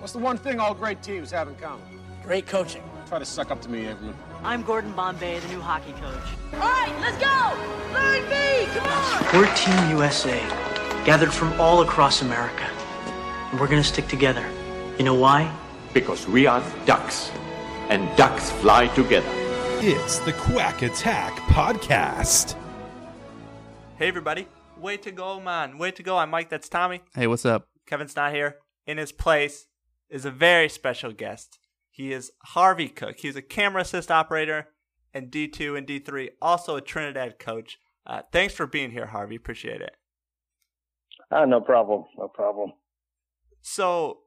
What's the one thing all great teams have in common? Great coaching. Try to suck up to me, everyone. I'm Gordon Bombay, the new hockey coach. All right, let's go! Line B, come on! We're Team USA, gathered from all across America. And we're gonna stick together. You know why? Because we are ducks, and ducks fly together. It's the Quack Attack Podcast. Hey, everybody. Way to go, man. Way to go. I'm Mike. That's Tommy. Hey, what's up? Kevin's not here. In his place is a very special guest. He is Harvey Cook. He's a camera assist operator and D2 and D3, also a Trinidad coach. Uh, thanks for being here, Harvey. Appreciate it. Uh, no problem. No problem. So,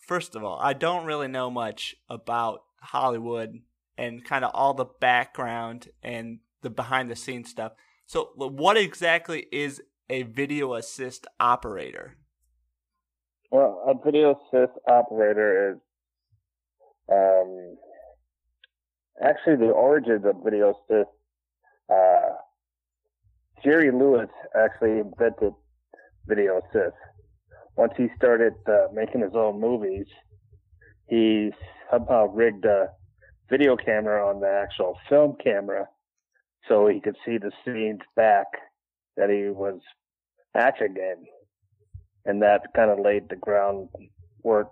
first of all, I don't really know much about Hollywood and kind of all the background and the behind the scenes stuff. So, what exactly is a video assist operator? Well, a video assist operator is um, actually the origins of video assist. Uh, Jerry Lewis actually invented video assist. Once he started uh, making his own movies, he somehow rigged a video camera on the actual film camera so he could see the scenes back that he was acting in. And that kind of laid the groundwork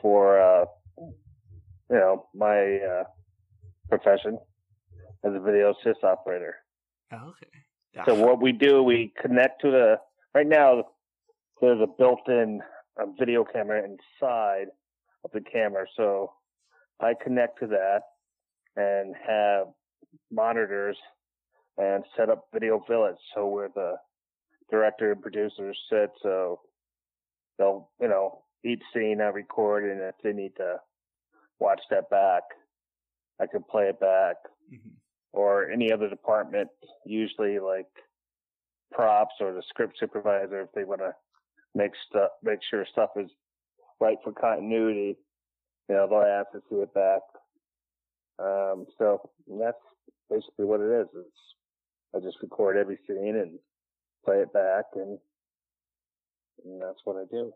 for, uh, you know, my uh, profession as a video assist operator. Okay. So what we do, we connect to the, right now, there's a built-in uh, video camera inside of the camera. So I connect to that and have monitors and set up video village. So where the director and producers sit, so they'll, you know, each scene I record, and if they need to watch that back, I can play it back. Mm-hmm. Or any other department, usually like props or the script supervisor, if they want to make stuff, make sure stuff is right for continuity, you know, they'll ask to see it back. Um, so that's basically what it is. It's, I just record every scene and play it back and, and that's what I do.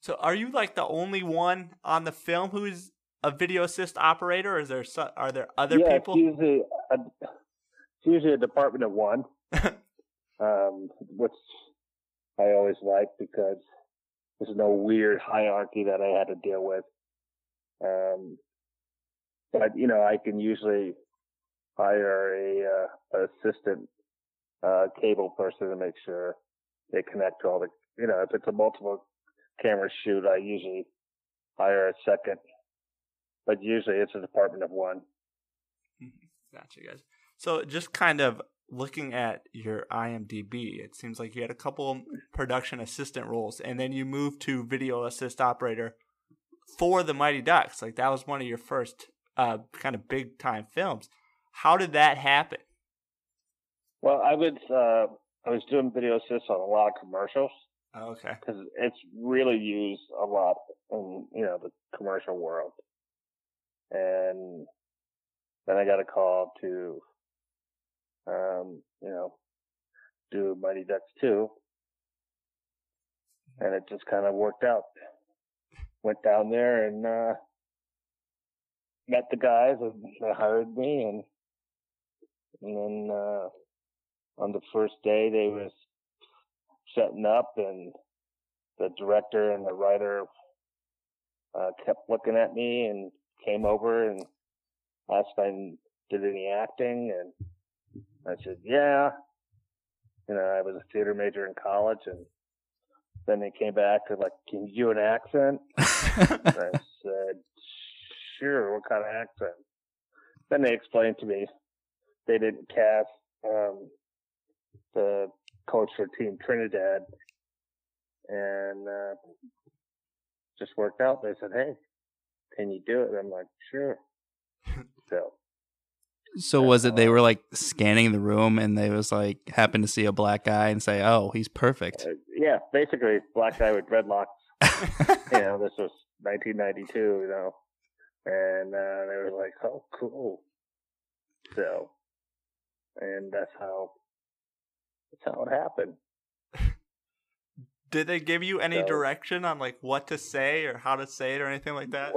So, are you like the only one on the film who's a video assist operator, or is there so, are there other yeah, people? It's usually a, it's usually a department of one, um, which I always like because there's no weird hierarchy that I had to deal with. Um, but you know, I can usually hire a uh, assistant uh, cable person to make sure they connect to all the. You know, if it's a multiple camera shoot, I usually hire a second. But usually, it's a department of one. Gotcha, guys. So, just kind of looking at your IMDb, it seems like you had a couple production assistant roles, and then you moved to video assist operator for the Mighty Ducks. Like that was one of your first uh, kind of big time films. How did that happen? Well, I was uh, I was doing video assist on a lot of commercials Oh, okay. because it's really used a lot in you know the commercial world. And then I got a call to, um, you know, do Mighty Ducks 2. And it just kind of worked out. Went down there and, uh, met the guys and they hired me and, and then, uh, on the first day they was setting up and the director and the writer, uh, kept looking at me and came over and asked if I did any acting and I said, yeah. You know, I was a theater major in college and then they came back to like, can you do an accent? I said, sure. What kind of accent? Then they explained to me they didn't cast, um, the coach for Team Trinidad and, uh, just worked out. They said, "Hey, can you do it?" I'm like, "Sure." so So was it they were like scanning the room and they was like happened to see a black guy and say, "Oh, he's perfect." uh, yeah, basically black guy with dreadlocks. you know, this was 1992. You know, and uh, they were like, "Oh, cool." So, and that's how that's how it happened. Did they give you any So- direction on like what to say or how to say it or anything like that?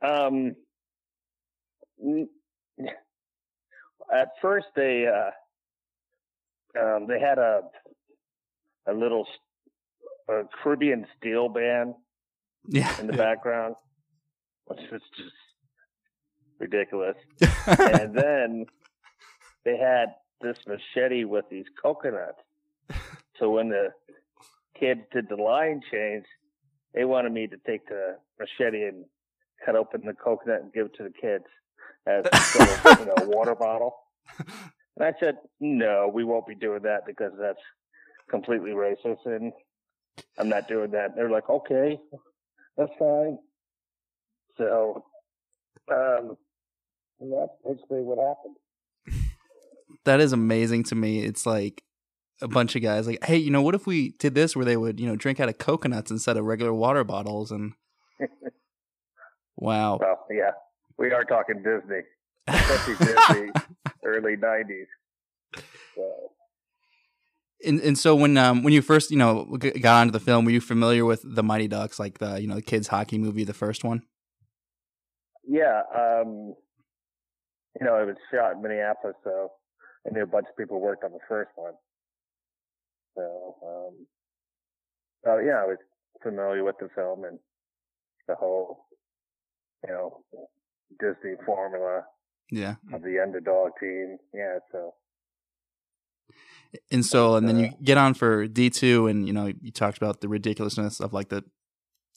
Um, at first they uh, um, they had a a little a Caribbean steel band Yeah. in the background, which was just ridiculous. and then they had this machete with these coconuts. So when the kids did the line change, they wanted me to take the machete and cut open the coconut and give it to the kids as a little, you know, water bottle. And I said, no, we won't be doing that because that's completely racist and I'm not doing that. They're like, okay, that's fine. So, um, and that's basically what happened. That is amazing to me. It's like a bunch of guys like, "Hey, you know, what if we did this where they would, you know, drink out of coconuts instead of regular water bottles?" And wow. Well, yeah, we are talking Disney, especially Disney, early '90s. So, And and so when um when you first you know got onto the film, were you familiar with the Mighty Ducks, like the you know the kids hockey movie, the first one? yeah, um, you know, it was shot in Minneapolis, so I knew a bunch of people worked on the first one. So, um, oh yeah, I was familiar with the film and the whole, you know, Disney formula Yeah. of the underdog team. Yeah, so And so and then you get on for D two, and you know you talked about the ridiculousness of like the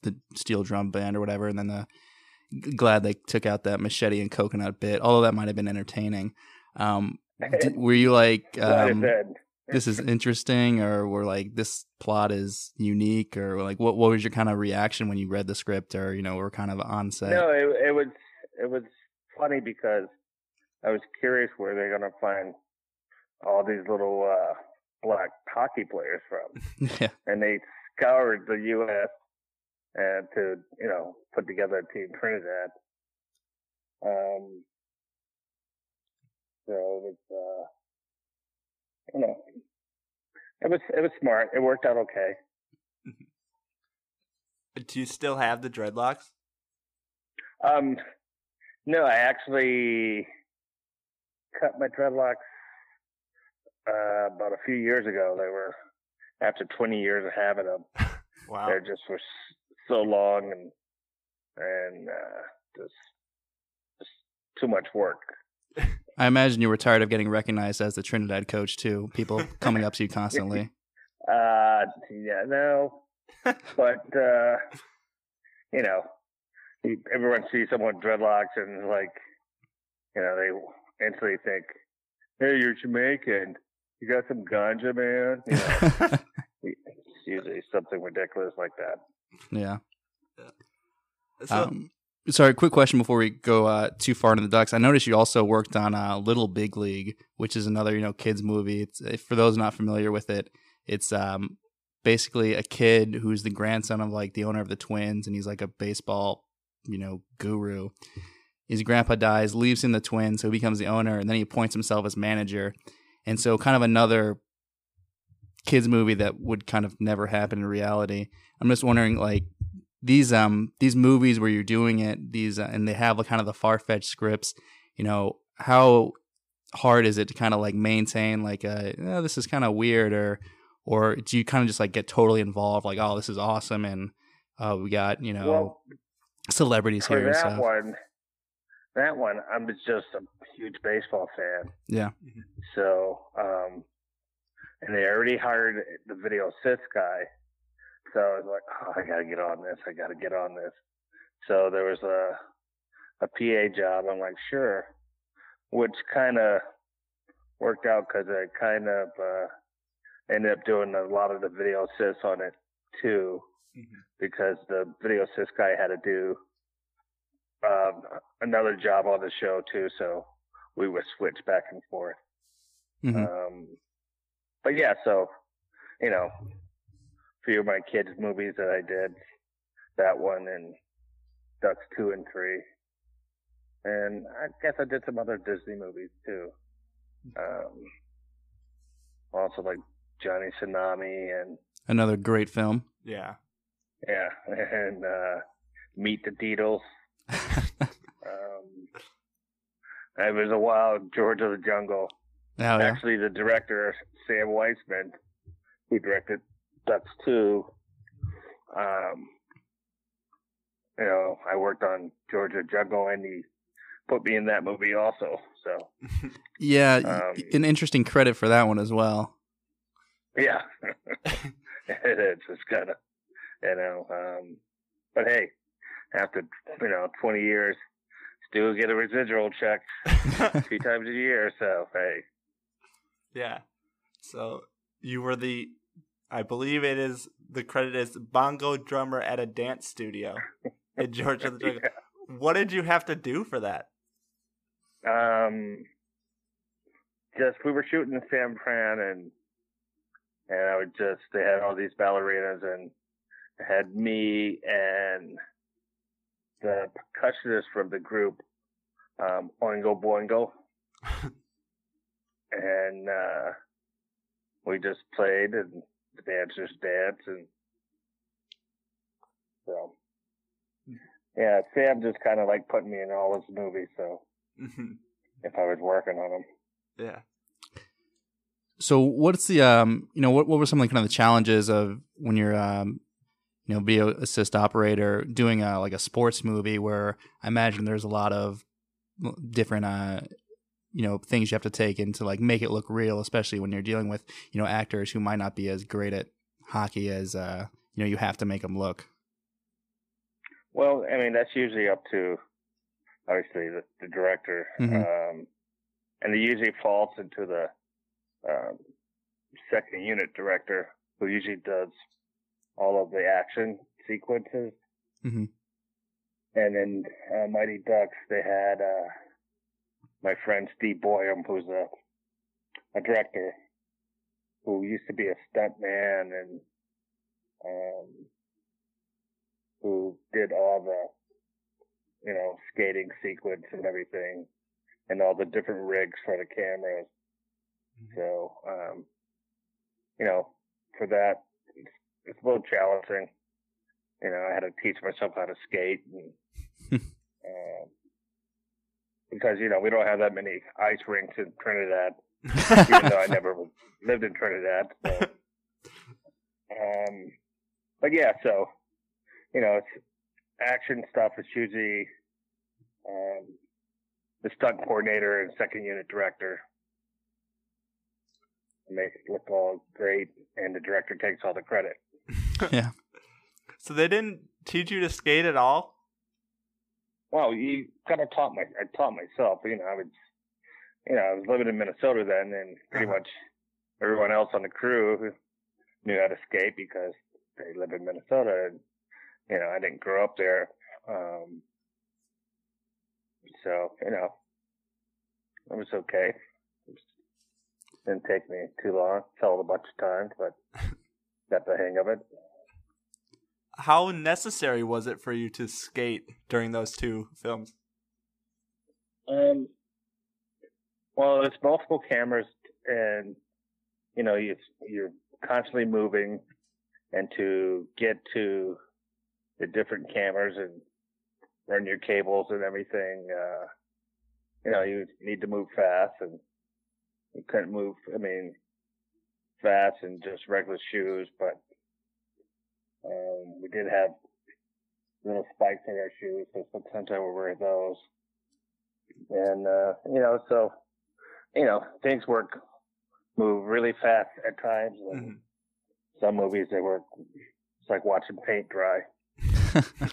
the steel drum band or whatever, and then the glad they took out that machete and coconut bit, although that might have been entertaining. Um, d- were you like, um, this is interesting, or were like this plot is unique, or like what what was your kind of reaction when you read the script, or you know, were kind of on set? No, it, it was it was funny because I was curious where they're gonna find all these little uh, black hockey players from, yeah, and they scoured the U.S. and to you know put together a team Trinidad. Um, so it was uh, you know it was it was smart. It worked out okay. Do you still have the dreadlocks? Um, no, I actually cut my dreadlocks uh, about a few years ago. They were after 20 years of having them. Wow. They just were so long and and uh, just just too much work. I imagine you were tired of getting recognized as the Trinidad coach too. People coming up to you constantly. Uh, yeah, no, but uh, you know, everyone sees someone with dreadlocks and like, you know, they instantly think, "Hey, you're Jamaican. You got some ganja, man." You know, it's usually something ridiculous like that. yeah. So, Um, sorry, quick question before we go uh, too far into the Ducks. I noticed you also worked on uh, Little Big League, which is another you know kids movie. It's for those not familiar with it. It's um, basically a kid who's the grandson of like the owner of the Twins, and he's like a baseball you know guru. His grandpa dies, leaves him the Twins, so he becomes the owner, and then he appoints himself as manager. And so, kind of another kids movie that would kind of never happen in reality. I'm just wondering, like these um these movies where you're doing it, these uh, and they have like kind of the far fetched scripts. You know, how hard is it to kind of like maintain like uh "Eh, this is kind of weird or or do you kind of just like get totally involved like oh this is awesome and uh we got you know Well, celebrities for here and that stuff one, that one, I'm just a huge baseball fan. yeah So, um, and they already hired the video assist guy. So I was like, oh, I gotta get on this. I gotta get on this. So there was a a PA job. I'm like, sure, which kind of worked out because I kind of uh, ended up doing a lot of the video assists on it too. because the video assist guy had to do um, another job on the show too, so we would switch back and forth. Mhm. Um, but yeah, so you know, few of my kids' movies that I did, that one and Ducks two and three, and I guess I did some other Disney movies too. Um, also like Johnny Tsunami and Another great film. Yeah. yeah, and uh, Meet the Deedles. um, it was a while George of the Jungle. Oh, yeah. Actually, the director Sam Weisman, who directed Ducks Two, um, you know, I worked on George of the Jungle, and he put me in that movie also. So Yeah, Um, an interesting credit for that one as well. yeah, it is. It's kind of, you know, um, but hey, after you know twenty years, still get a residual check three times a year. So hey, Yeah. So you were the, I believe it is the credit is bongo drummer at a dance studio in Georgia. the Jungle. What did you have to do for that? um, just we were shooting in San Fran, and and I would just they had all these ballerinas, and had me and the percussionist from the group, um, Oingo Boingo, and uh, we just played, and the dancers dance, and so. Yeah, Sam just kind of like putting me in all his movies, so if I was working on them. yeah. So what's the um you know what what were some of the kind of the challenges of when you're um you know video assist operator doing a like a sports movie where I imagine there's a lot of different uh you know things you have to take into like make it look real especially when you're dealing with you know actors who might not be as great at hockey as uh you know you have to make them look Well, I mean, that's usually up to obviously the, the director, Mhm. um, and it usually falls into the um, second unit director, who usually does all of the action sequences. Mhm. And then uh, Mighty Ducks, they had uh, my friend Steve Boyum, who's a a director who used to be a stuntman and um, who did all the, you know, skating sequence and everything, and all the different rigs for the cameras. So, um, you know, for that, it's, it's a little challenging. You know, I had to teach myself how to skate, and um, because you know we don't have that many ice rinks in Trinidad, even though I never lived in Trinidad. So. Um, but yeah, so you know, it's action stuff is usually um, the stunt coordinator and second unit director make it look all great, and the director takes all the credit. yeah So they didn't teach you to skate at all? Well, you kind of taught my I taught myself. You know, I was you know I was living in Minnesota then, and pretty Uh-huh. much everyone else on the crew knew how to skate because they live in Minnesota, and you know I didn't grow up there. Um, so you know, it was okay. It didn't take me too long. Fell a bunch of times, but got the hang of it. How necessary was it for you to skate during those two films? Um, well, it's multiple cameras, and you know you you're constantly moving, and to get to the different cameras and run your cables and everything, uh, you know you need to move fast, and you couldn't move. I mean, fast in just regular shoes, but um, we did have little spikes in our shoes, so sometimes I would wear those and uh, you know, so you know, things work move really fast at times. And Some movies they work. It's like watching paint dry.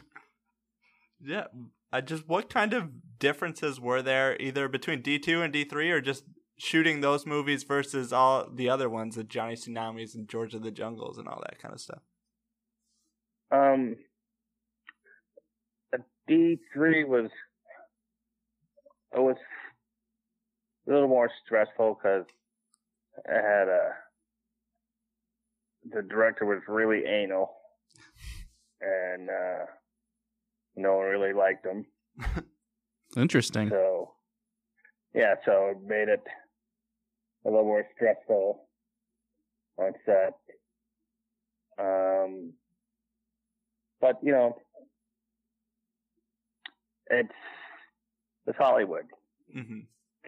Yeah. I just what kind of differences were there either between D2 and D3 or just shooting those movies versus all the other ones, the Johnny Tsunamis and George of the Jungles and all that kind of stuff? Um, D three was it was a little more stressful because I had a the director was really anal, and uh, no one really liked him. Interesting. So yeah, so it made it a little more stressful on set. Um, but you know, it's it's Hollywood. hmm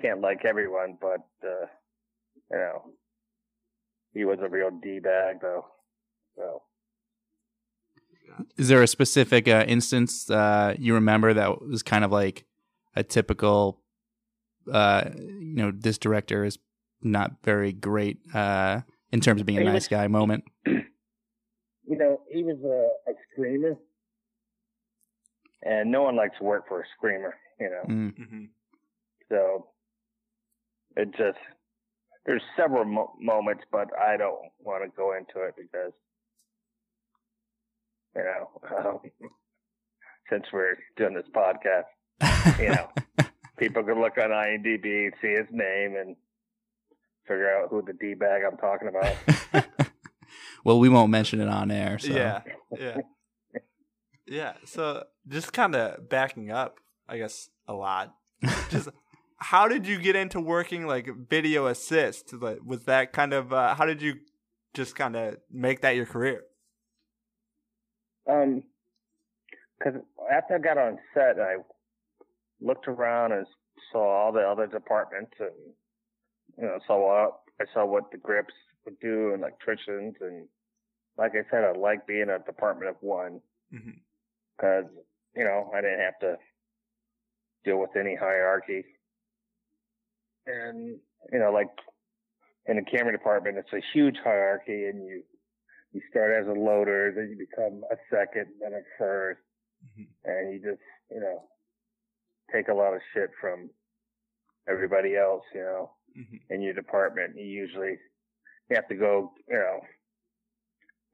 Can't like everyone, but uh, you know, he was a real d bag though. So Is there a specific uh, instance uh, you remember that was kind of like a typical, uh, you know, this director is not very great uh, in terms of being a nice guy moment? you know, he was a, a screamer, and no one likes to work for a screamer. You know, Mm. hmm so it just there's several mo- moments, but I don't want to go into it because you know, um, since we're doing this podcast, you know, people can look on IMDb and see his name and figure out who the d bag I'm talking about. well, we won't mention it on air. So. Yeah, yeah, yeah. So just kind of backing up, I guess a lot. Just how did you get into working like video assist? Like, was that kind of uh, how did you just kind of make that your career? Um, because after I got on set, I looked around and saw all the other departments, and you know, saw what I saw what the grips would do, and electricians, and like I said, I like being a department of one hmm because you know I didn't have to deal with any hierarchy, and you know, like in the camera department, it's a huge hierarchy, and you you start as a loader, then you become a second, then a first, Mhm. and you just you know take a lot of shit from everybody else, you know, hmm in your department. You usually you have to go, you know,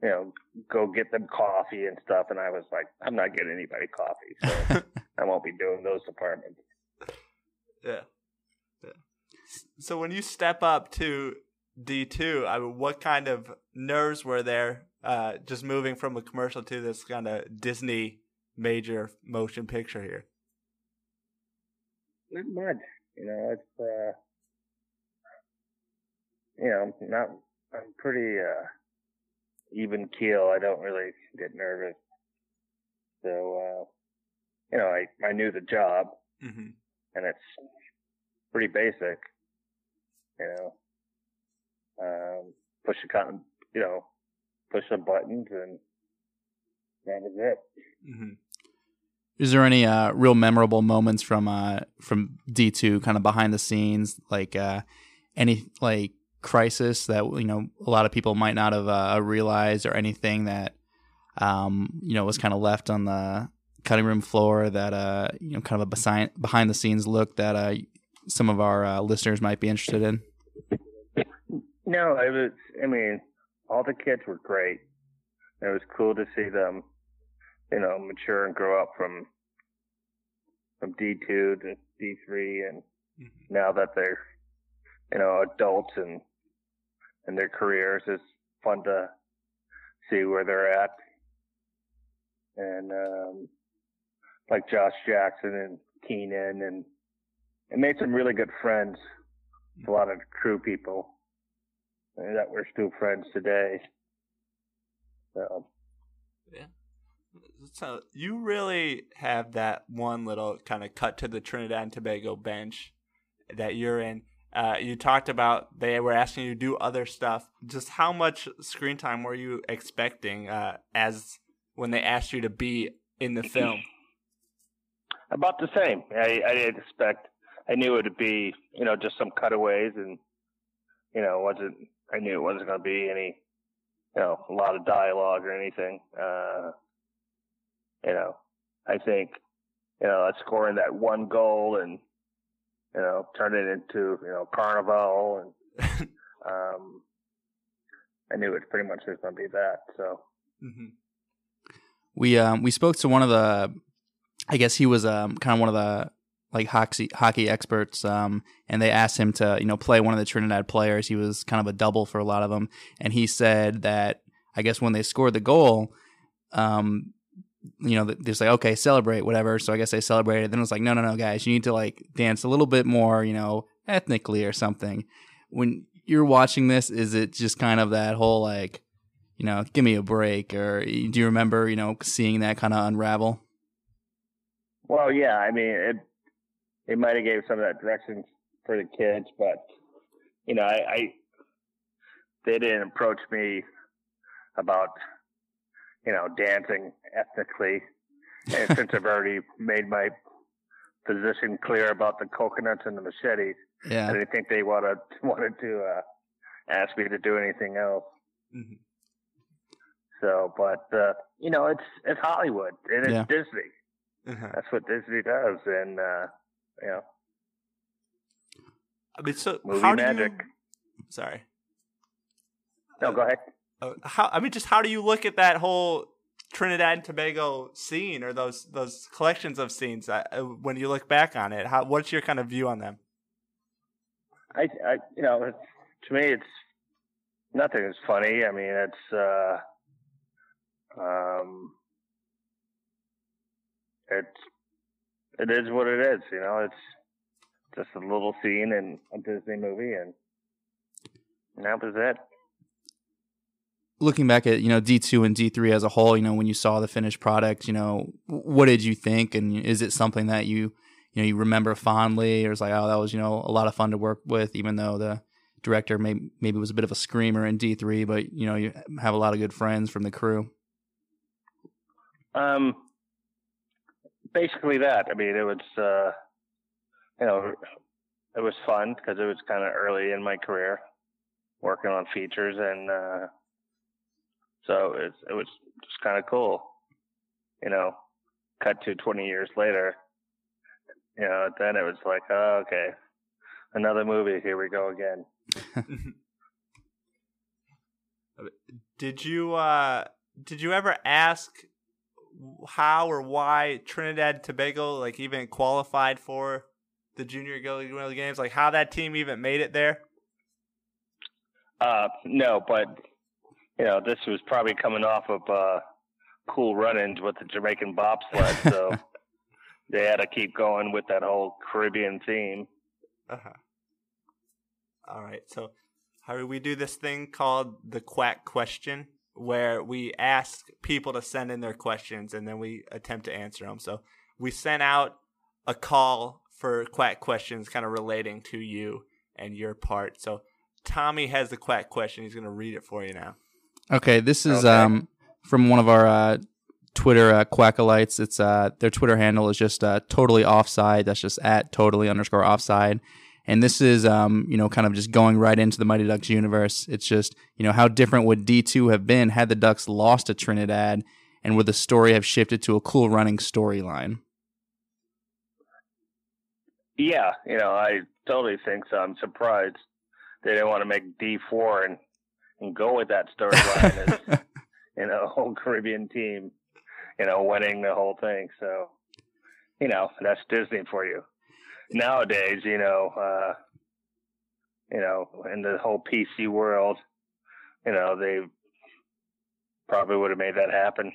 you know, go get them coffee and stuff. And I was like, I'm not getting anybody coffee, so I won't be doing those departments. Yeah. yeah. So when you step up to D two, I mean, what kind of nerves were there? Uh, just moving from a commercial to this kind of Disney major motion picture here. Not much, you know. It's uh, you know, not. I'm pretty uh, even keel. I don't really get nervous. So, uh, you know, I I knew the job, hmm and it's pretty basic. You know, um, push a cotton, you know, push some buttons, and that was it. hmm Is there any uh, real memorable moments from uh, from D two, kind of behind the scenes, like uh, any like crisis that you know a lot of people might not have uh, realized, or anything that um, you know was kind of left on the cutting room floor that uh, you know kind of a behind behind the scenes look that uh, some of our uh, listeners might be interested in. No, it was. I mean, all the kids were great. It was cool to see them, you know, mature and grow up from from D two to D three, and Mhm. now that they're, you know, adults and and their careers, it's fun to see where they're at. And um, like Josh Jackson and Kenan, and made some really good friends. A lot of crew people that we're still friends today. So, So you really have that one little kind of cut to the Trinidad and Tobago bench that you're in. Uh, you talked about they were asking you to do other stuff. Just how much screen time were you expecting uh, as when they asked you to be in the film? about the same. I, I didn't expect. I knew it would be, you know, just some cutaways, and you know, wasn't. I knew it wasn't going to be any, you know, a lot of dialogue or anything. Uh, you know, I think, you know, scoring that one goal and, you know, turn it into, you know, carnival and, um, I knew it pretty much was going to be that. So. hmm we um we spoke to one of the, I guess he was um kind of one of the like hockey hockey experts um and they asked him to you know play one of the Trinidad players. He was kind of a double for a lot of them, and he said that I guess when they scored the goal, um you know, they're just like, okay, celebrate, whatever. So I guess they celebrated. Then it was like, no, no, no, guys, you need to like dance a little bit more, you know, ethnically or something. When you're watching this, is it just kind of that whole like, you know, give me a break? Or do you remember, you know, seeing that kind of unravel? Well, yeah, I mean, it it might have gave some of that direction for the kids, but you know, I, I they didn't approach me about you know, dancing ethnically. And since I've already made my position clear about the coconuts and the machetes, yeah. I didn't think they wanted wanted to uh, ask me to do anything else. Mm-hmm. So, but uh, you know, it's it's Hollywood and it's Yeah. Disney. Uh-huh. That's what Disney does, and uh, you know, I mean, so Movie how do magic. you? Sorry. no, go ahead. Uh, how I mean, just how do you look at that whole Trinidad and Tobago scene or those those collections of scenes uh, uh, when you look back on it? How what's your kind of view on them? I, I you know, to me, it's nothing is funny. I mean, it's, uh, um, it's, it is what it is. You know, it's just a little scene in a Disney movie, and, and that was it. Looking back at you know D two and D three as a whole, you know when you saw the finished product, you know what did you think, and is it something that you you know you remember fondly, or it's like oh that was you know a lot of fun to work with, even though the director may, maybe was a bit of a screamer in D three, but you know you have a lot of good friends from the crew. Um, basically that. I mean, it was, uh, you know, it was fun because it was kind of early in my career working on features, and uh, so it it was just kind of cool. You know, cut to 20 years later. You know, then it was like, oh, okay, another movie. Here we go again. Did you uh did you ever ask how or why Trinidad and Tobago like even qualified for the Junior Goodwill Games? Like how that team even made it there? Uh, no, but you know, this was probably coming off of uh, Cool Runnings with the Jamaican bobsled, so they had to keep going with that whole Caribbean theme. Uh-huh. All right. So, how we do this thing called the quack question, where we ask people to send in their questions and then we attempt to answer them. So, we sent out a call for quack questions, kind of relating to you and your part. So, Tommy has the quack question. He's going to read it for you now. Okay, this is Okay. um from one of our uh, Twitter uh, quackalites. It's uh their Twitter handle is just uh, totally offside. That's just at totally underscore offside. And this is um you know kind of just going right into the Mighty Ducks universe. It's just you know how different would D two have been had the Ducks lost to Trinidad, and would the story have shifted to a cool running storyline? Yeah, you know, I totally think so. I'm surprised they didn't want to make D4 and, and go with that storyline as, you know, a whole Caribbean team, you know, winning the whole thing. So, you know, that's Disney for you. Nowadays, you know, uh, you know, in the whole PC world, you know, they probably would have made that happen.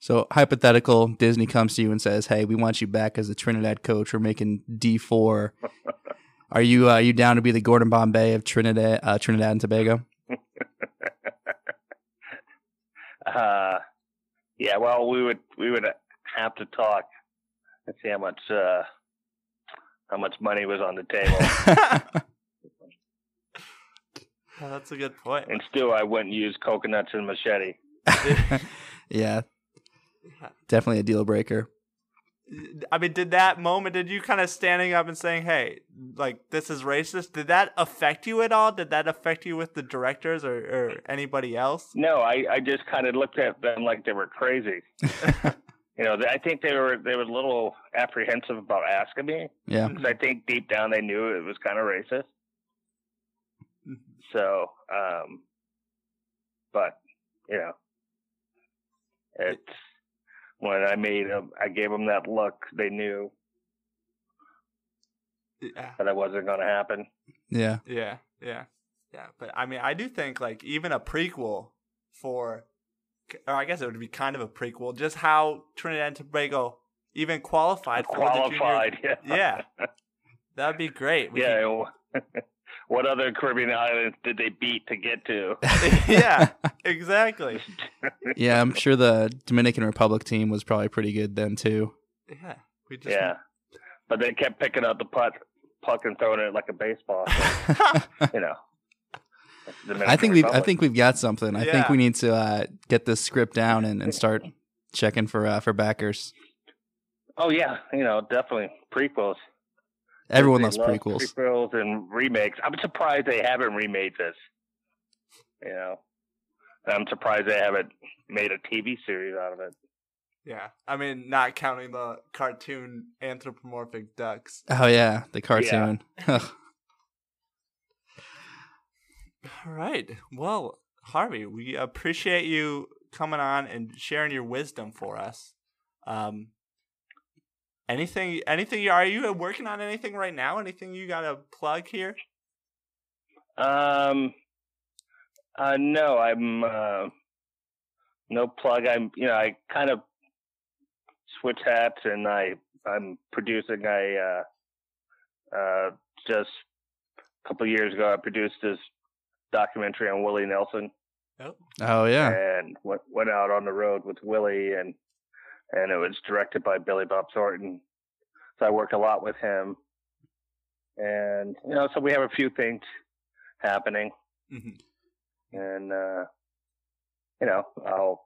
So hypothetical, Disney comes to you and says, "Hey, we want you back as the Trinidad coach. We're making D four. Are you uh, are you down to be the Gordon Bombay of Trinidad uh, Trinidad and Tobago?" Uh, yeah, well, we would we would have to talk and see how much uh, how much money was on the table. Oh, that's a good point. and still, I wouldn't use coconuts and machete. yeah, definitely a deal breaker. I mean, did that moment, did you kind of standing up and saying, hey, like, this is racist, did that affect you at all? Did that affect you with the directors or, or anybody else? No, I, I just kind of looked at them like they were crazy. you know, I think they were they were a little apprehensive about asking me Yeah, because I think deep down they knew it was kind of racist. So, um, but you know, It's when I made them, I gave them that look. They knew Yeah. that it wasn't going to happen. Yeah. Yeah, yeah, yeah. But I mean, I do think like even a prequel for, or I guess it would be kind of a prequel, just how Trinidad and Tobago even qualified for Qualified, the junior. yeah. Yeah, that'd be great. We Yeah. what other Caribbean islands did they beat to get to? yeah, exactly. Yeah, I'm sure the Dominican Republic team was probably pretty good then too. Yeah, we just yeah. But they kept picking up the puck, puck and throwing it like a baseball. So, you know. I think we've I think we've got something. I think we need to uh, get this script down and, and start checking for uh, for backers. Oh yeah, you know, definitely prequels. Everyone They loves love prequels. Prequels and remakes. I'm surprised they haven't remade this. You know, I'm surprised they haven't made a TV series out of it. Yeah, I mean, not counting the cartoon anthropomorphic ducks. Oh yeah, the cartoon. Ugh. All right. Well, Harvey, we appreciate you coming on and sharing your wisdom for us. Um, anything? Anything? Are you working on anything right now? Anything you got to plug here? Um, uh, no, I'm uh, no plug. I'm you know I kind of switch hats and I I'm producing. I uh, uh, just a couple years ago I produced this documentary on Willie Nelson Oh, Oh yeah. and went went out on the road with Willie and and it was directed by Billy Bob Thornton. So I worked a lot with him, and you know so we have a few things happening mhm. and uh you know i'll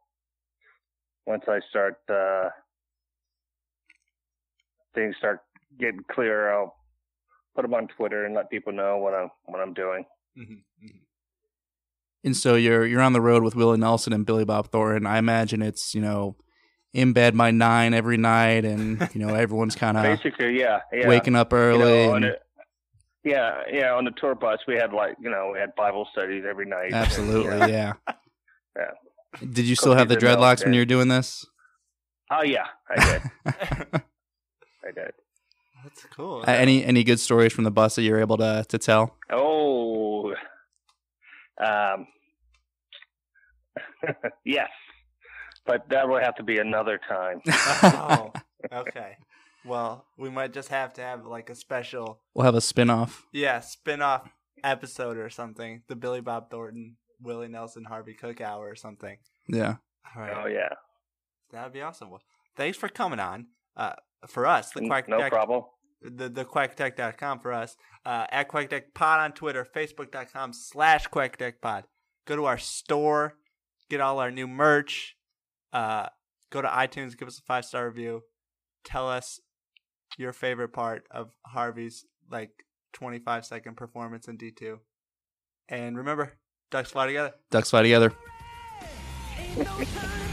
once i start uh things start getting clearer i'll put them on twitter and let people know what i'm what i'm doing Mhm, mhm. And so you're you're on the road with Willie Nelson and Billy Bob Thornton. I imagine it's you know in bed by nine every night, and you know everyone's kind of basically yeah yeah waking up You early. know, and- a- yeah yeah on the tour bus we had like you know we had bible studies every night absolutely, Yeah. yeah. Yeah. Did you still have the Cookies and dreadlocks when you were doing this? oh yeah i did i did That's cool. Uh, any any good stories from the bus that you're able to to tell? Oh, um, yes, but that will have to be another time. oh, okay. Well, we might just have to have like a special, We'll have a spin off. yeah, spin-off episode or something. The Billy Bob Thornton, Willie Nelson, Harvey Cook hour or something. Yeah. All right. Oh yeah, That'd be awesome. Well, thanks for coming on. Uh, for us, the Quack no Deck, problem. the the quackattack.com for us. Uh, at Quack Attack Pod on Twitter, Facebook.com slash Quack Attack Pod. Go to our store, get all our new merch. Uh, go to iTunes, give us a five star review. Tell us your favorite part of Harvey's like 25 second performance in D2. And remember, ducks fly together. Ducks fly together. Ain't no turning